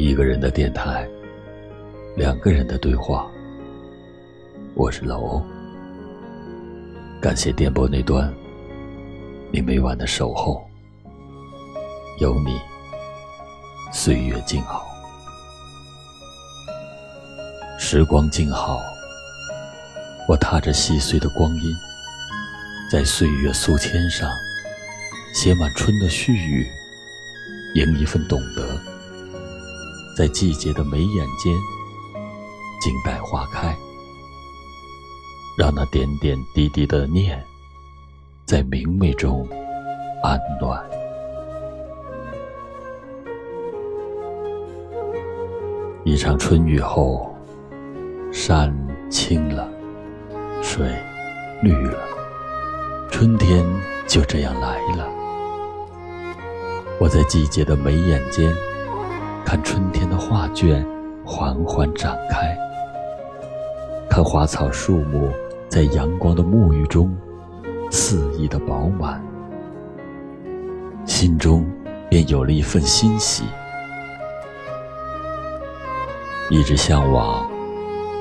一个人的电台，两个人的对话。我是老欧，感谢电波那端你每晚的守候。有你，岁月静好，时光静好。我踏着细碎的光阴，在岁月素笺上写满春的絮语，赢一份懂得。在季节的眉眼间，静待花开，让那点点滴滴的念，在明媚中安暖。一场春雨后，山青了，水绿了，春天就这样来了。我在季节的眉眼间。看春天的画卷缓缓展开，看花草树木在阳光的沐浴中肆意的饱满，心中便有了一份欣喜。一直向往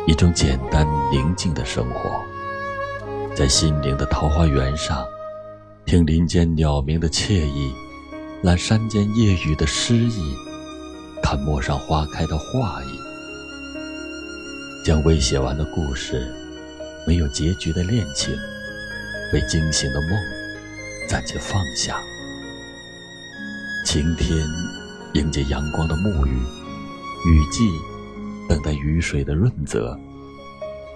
一种简单宁静的生活，在心灵的桃花源上，听林间鸟鸣的惬意，览山间夜雨的诗意。看陌上花开的画意，将未写完的故事，没有结局的恋情，未惊醒的梦，暂且放下。晴天迎接阳光的沐浴，雨季等待雨水的润泽，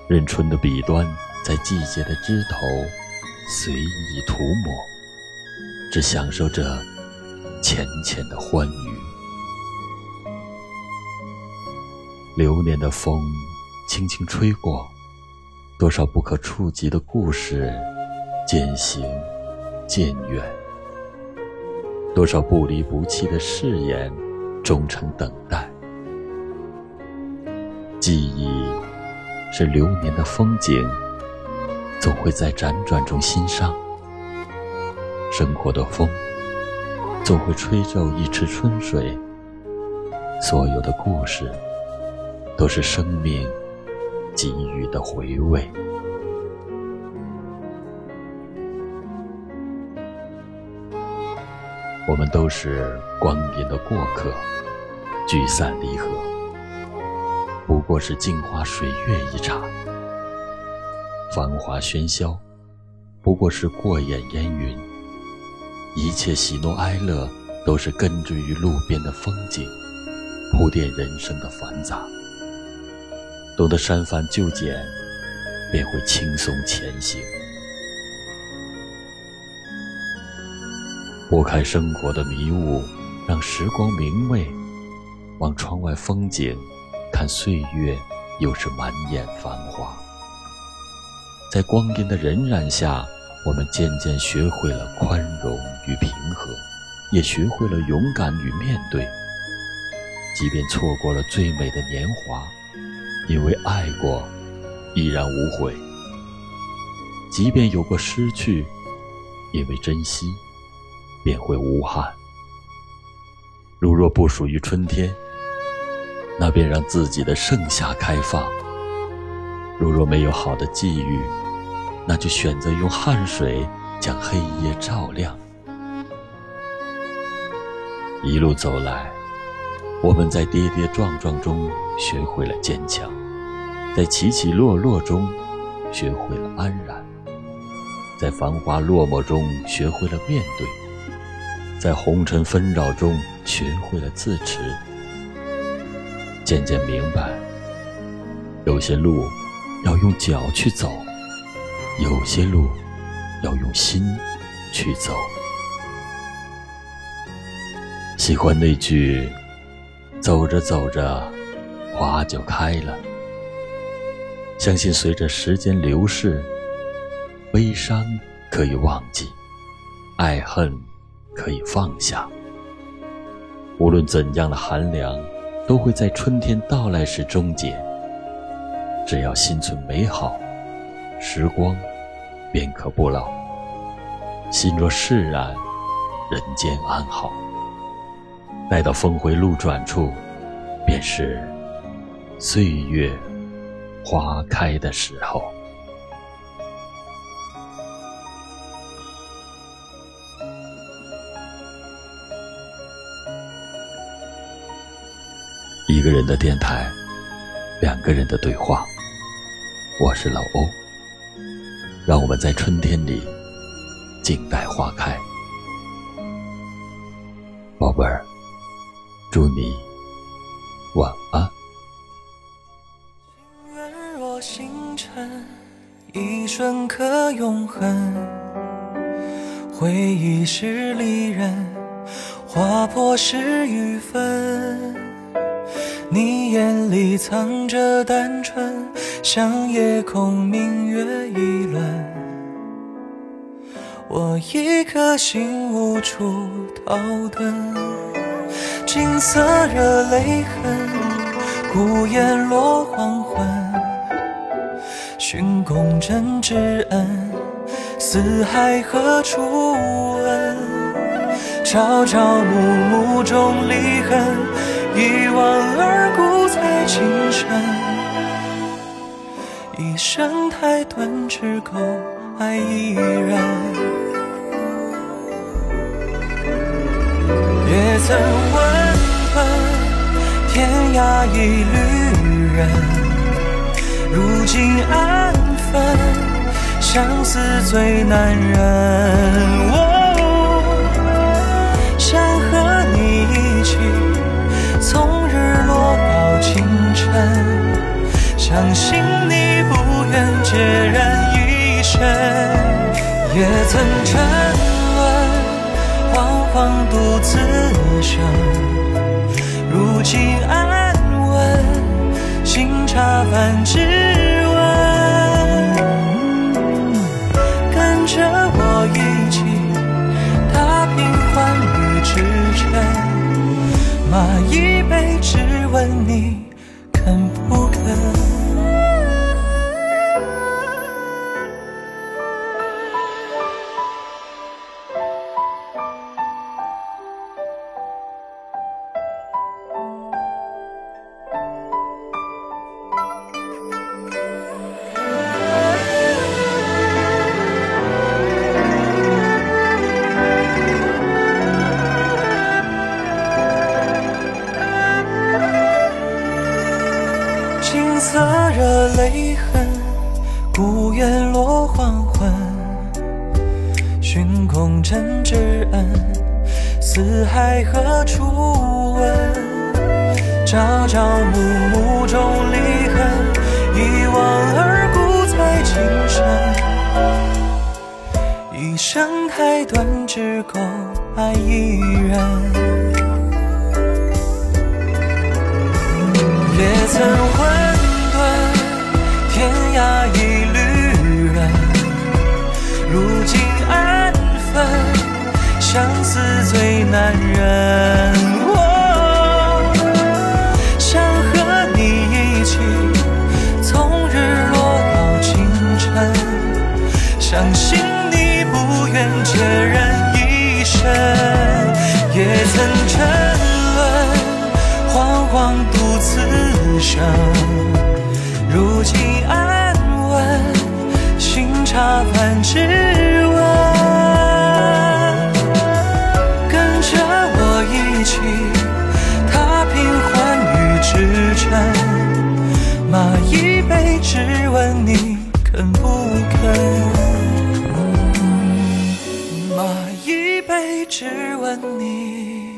任春的笔端在季节的枝头随意涂抹，只享受着浅浅的欢愉。流年的风，轻轻吹过，多少不可触及的故事，渐行渐远；多少不离不弃的誓言，终成等待。记忆是流年的风景，总会在辗转中欣赏。生活的风，总会吹皱一池春水。所有的故事。都是生命给予的回味。我们都是光阴的过客，聚散离合，不过是镜花水月一场；繁华喧嚣，不过是过眼烟云。一切喜怒哀乐，都是根植于路边的风景，铺垫人生的繁杂。懂得删繁就简，便会轻松前行。拨开生活的迷雾，让时光明媚。望窗外风景，看岁月又是满眼繁华。在光阴的荏苒下，我们渐渐学会了宽容与平和，也学会了勇敢与面对。即便错过了最美的年华。因为爱过，依然无悔；即便有过失去，因为珍惜，便会无憾。如若不属于春天，那便让自己的盛夏开放；如若没有好的际遇，那就选择用汗水将黑夜照亮。一路走来。我们在跌跌撞撞中学会了坚强，在起起落落中学会了安然，在繁华落寞中学会了面对，在红尘纷扰中学会了自持。渐渐明白，有些路要用脚去走，有些路要用心去走。喜欢那句。走着走着，花就开了。相信随着时间流逝，悲伤可以忘记，爱恨可以放下。无论怎样的寒凉，都会在春天到来时终结。只要心存美好，时光便可不老。心若释然，人间安好。待到峰回路转处，便是岁月花开的时候。一个人的电台，两个人的对话。我是老欧，让我们在春天里静待花开。祝你晚安。情缘若星辰，一瞬刻永恒。回忆是离人，划破是与分。你眼里藏着单纯，像夜空明月一轮。我一颗心无处逃遁，金色惹泪痕，孤雁落黄昏。寻公真挚恩，四海何处闻？朝朝暮暮中离恨。一往而故才情深，一生太短，只够爱一人。也曾问涯一旅人，如今安分，相思最难忍。想和你一起从日落到清晨相信你不愿孑然一身，也曾沉沦，惶惶独自生。如今安，茶饭之温，跟着我一起踏平寰宇之尘，马一杯，只问你色惹泪痕，孤雁落黄昏。寻空真挚恩，四海何处闻？朝朝暮暮中离恨，一往而故才情深。一生太短，只够爱一人。也曾男人，我。想和你一起，从日落到清晨。相信你不愿孑然一身，也曾沉沦，惶惶独自生。如今安。茶饭只尘，马一杯，只问你肯不肯？马一杯，只问你。